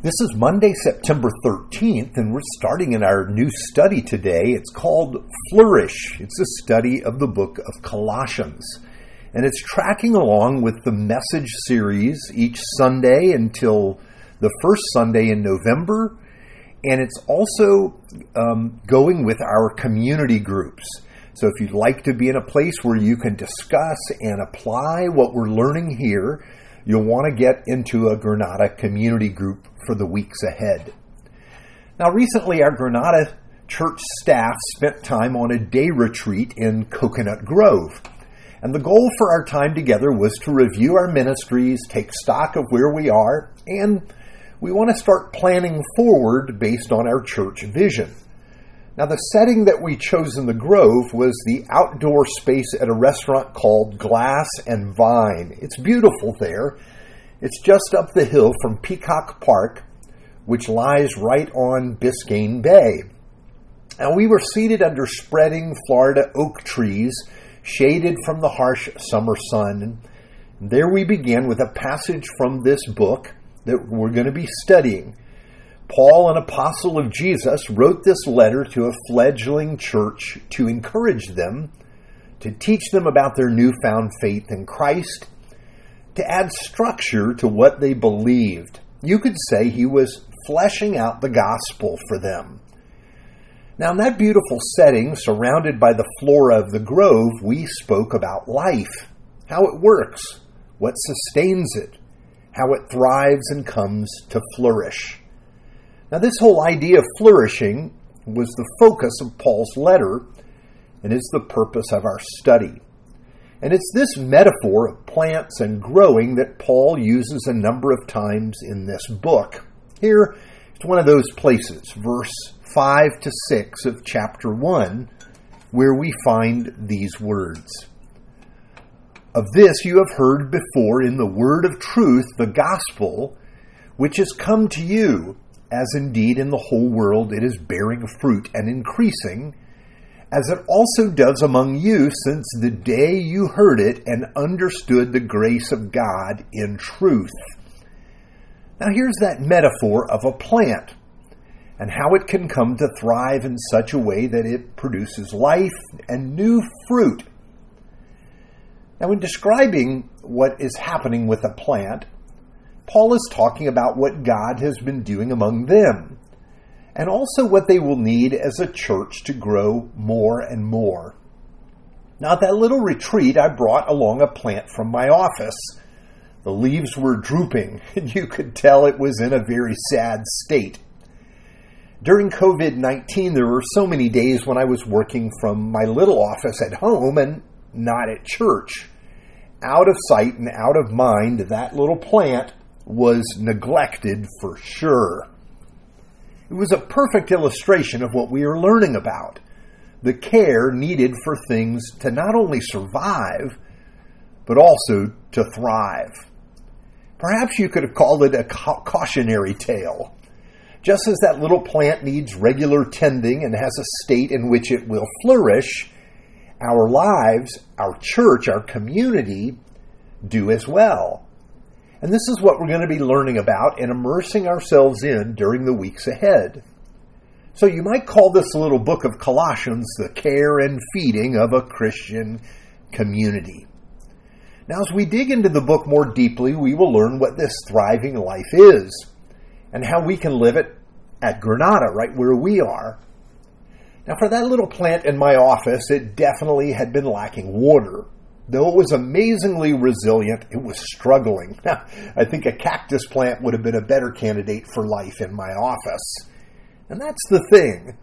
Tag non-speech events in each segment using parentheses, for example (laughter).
This is Monday, September 13th, and we're starting in our new study today. It's called Flourish. It's a study of the book of Colossians. And it's tracking along with the message series each Sunday until the first Sunday in November. And it's also um, going with our community groups. So if you'd like to be in a place where you can discuss and apply what we're learning here, you'll want to get into a Granada community group for the weeks ahead. Now, recently, our Granada church staff spent time on a day retreat in Coconut Grove. And the goal for our time together was to review our ministries, take stock of where we are, and we want to start planning forward based on our church vision. Now, the setting that we chose in the Grove was the outdoor space at a restaurant called Glass and Vine. It's beautiful there. It's just up the hill from Peacock Park, which lies right on Biscayne Bay. And we were seated under spreading Florida oak trees, shaded from the harsh summer sun. And there we begin with a passage from this book that we're going to be studying. Paul, an apostle of Jesus, wrote this letter to a fledgling church to encourage them, to teach them about their newfound faith in Christ, to add structure to what they believed. You could say he was fleshing out the gospel for them. Now, in that beautiful setting, surrounded by the flora of the grove, we spoke about life, how it works, what sustains it, how it thrives and comes to flourish. Now, this whole idea of flourishing was the focus of Paul's letter and is the purpose of our study. And it's this metaphor of plants and growing that Paul uses a number of times in this book. Here, it's one of those places, verse 5 to 6 of chapter 1, where we find these words. Of this you have heard before in the word of truth, the gospel, which has come to you as indeed in the whole world it is bearing fruit and increasing, as it also does among you since the day you heard it and understood the grace of God in truth. Now, here's that metaphor of a plant and how it can come to thrive in such a way that it produces life and new fruit. Now, in describing what is happening with a plant, Paul is talking about what God has been doing among them, and also what they will need as a church to grow more and more. Now, at that little retreat, I brought along a plant from my office. The leaves were drooping, (laughs) and you could tell it was in a very sad state. During COVID 19, there were so many days when I was working from my little office at home and not at church. Out of sight and out of mind, that little plant was neglected for sure. It was a perfect illustration of what we are learning about the care needed for things to not only survive, but also to thrive. Perhaps you could have called it a ca- cautionary tale. Just as that little plant needs regular tending and has a state in which it will flourish, our lives, our church, our community do as well. And this is what we're going to be learning about and immersing ourselves in during the weeks ahead. So you might call this little book of Colossians the care and feeding of a Christian community. Now, as we dig into the book more deeply, we will learn what this thriving life is and how we can live it at Granada, right where we are. Now, for that little plant in my office, it definitely had been lacking water. Though it was amazingly resilient, it was struggling. (laughs) I think a cactus plant would have been a better candidate for life in my office. And that's the thing.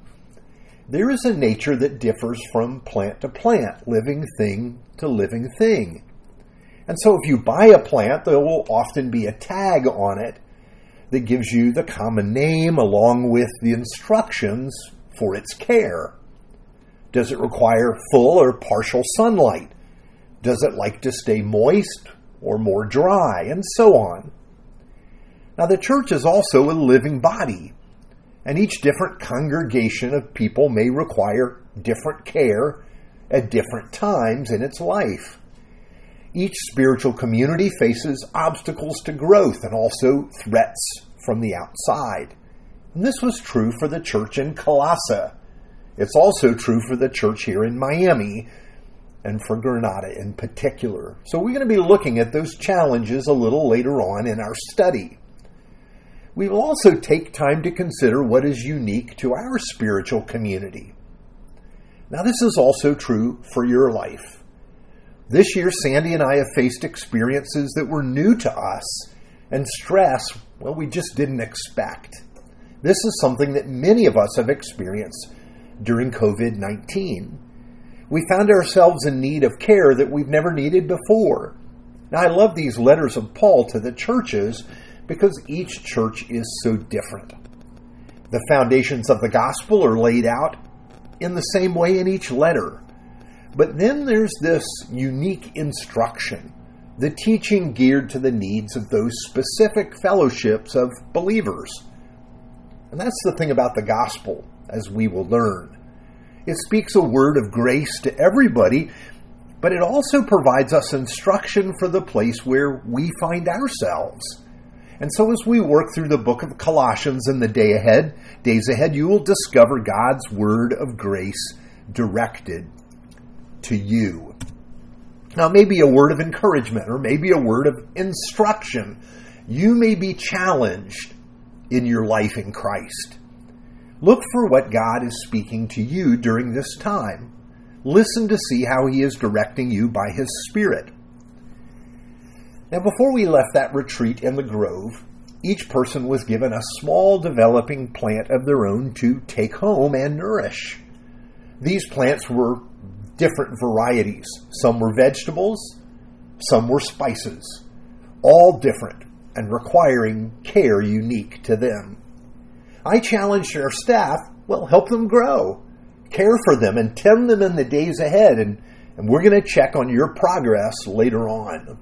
There is a nature that differs from plant to plant, living thing to living thing. And so if you buy a plant, there will often be a tag on it that gives you the common name along with the instructions for its care. Does it require full or partial sunlight? Does it like to stay moist or more dry? And so on. Now, the church is also a living body, and each different congregation of people may require different care at different times in its life. Each spiritual community faces obstacles to growth and also threats from the outside. And this was true for the church in Colossae. It's also true for the church here in Miami and for Granada in particular. So we're going to be looking at those challenges a little later on in our study. We will also take time to consider what is unique to our spiritual community. Now, this is also true for your life. This year, Sandy and I have faced experiences that were new to us and stress, well, we just didn't expect. This is something that many of us have experienced during COVID 19. We found ourselves in need of care that we've never needed before. Now, I love these letters of Paul to the churches because each church is so different. The foundations of the gospel are laid out in the same way in each letter. But then there's this unique instruction, the teaching geared to the needs of those specific fellowships of believers. And that's the thing about the gospel, as we will learn. It speaks a word of grace to everybody, but it also provides us instruction for the place where we find ourselves. And so, as we work through the book of Colossians in the day ahead, days ahead, you will discover God's word of grace directed to you. Now, maybe a word of encouragement or maybe a word of instruction. You may be challenged in your life in Christ. Look for what God is speaking to you during this time. Listen to see how He is directing you by His Spirit. Now, before we left that retreat in the grove, each person was given a small developing plant of their own to take home and nourish. These plants were different varieties. Some were vegetables, some were spices, all different and requiring care unique to them. I challenge our staff, well, help them grow, care for them, and tend them in the days ahead, and, and we're going to check on your progress later on.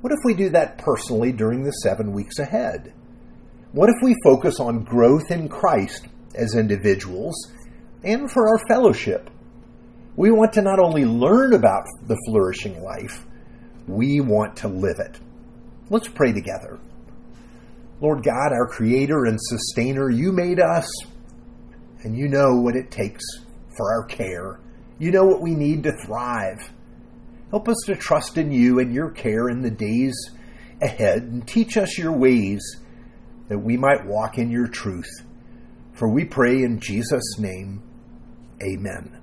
What if we do that personally during the seven weeks ahead? What if we focus on growth in Christ as individuals and for our fellowship? We want to not only learn about the flourishing life, we want to live it. Let's pray together. Lord God, our Creator and Sustainer, you made us, and you know what it takes for our care. You know what we need to thrive. Help us to trust in you and your care in the days ahead, and teach us your ways that we might walk in your truth. For we pray in Jesus' name, amen.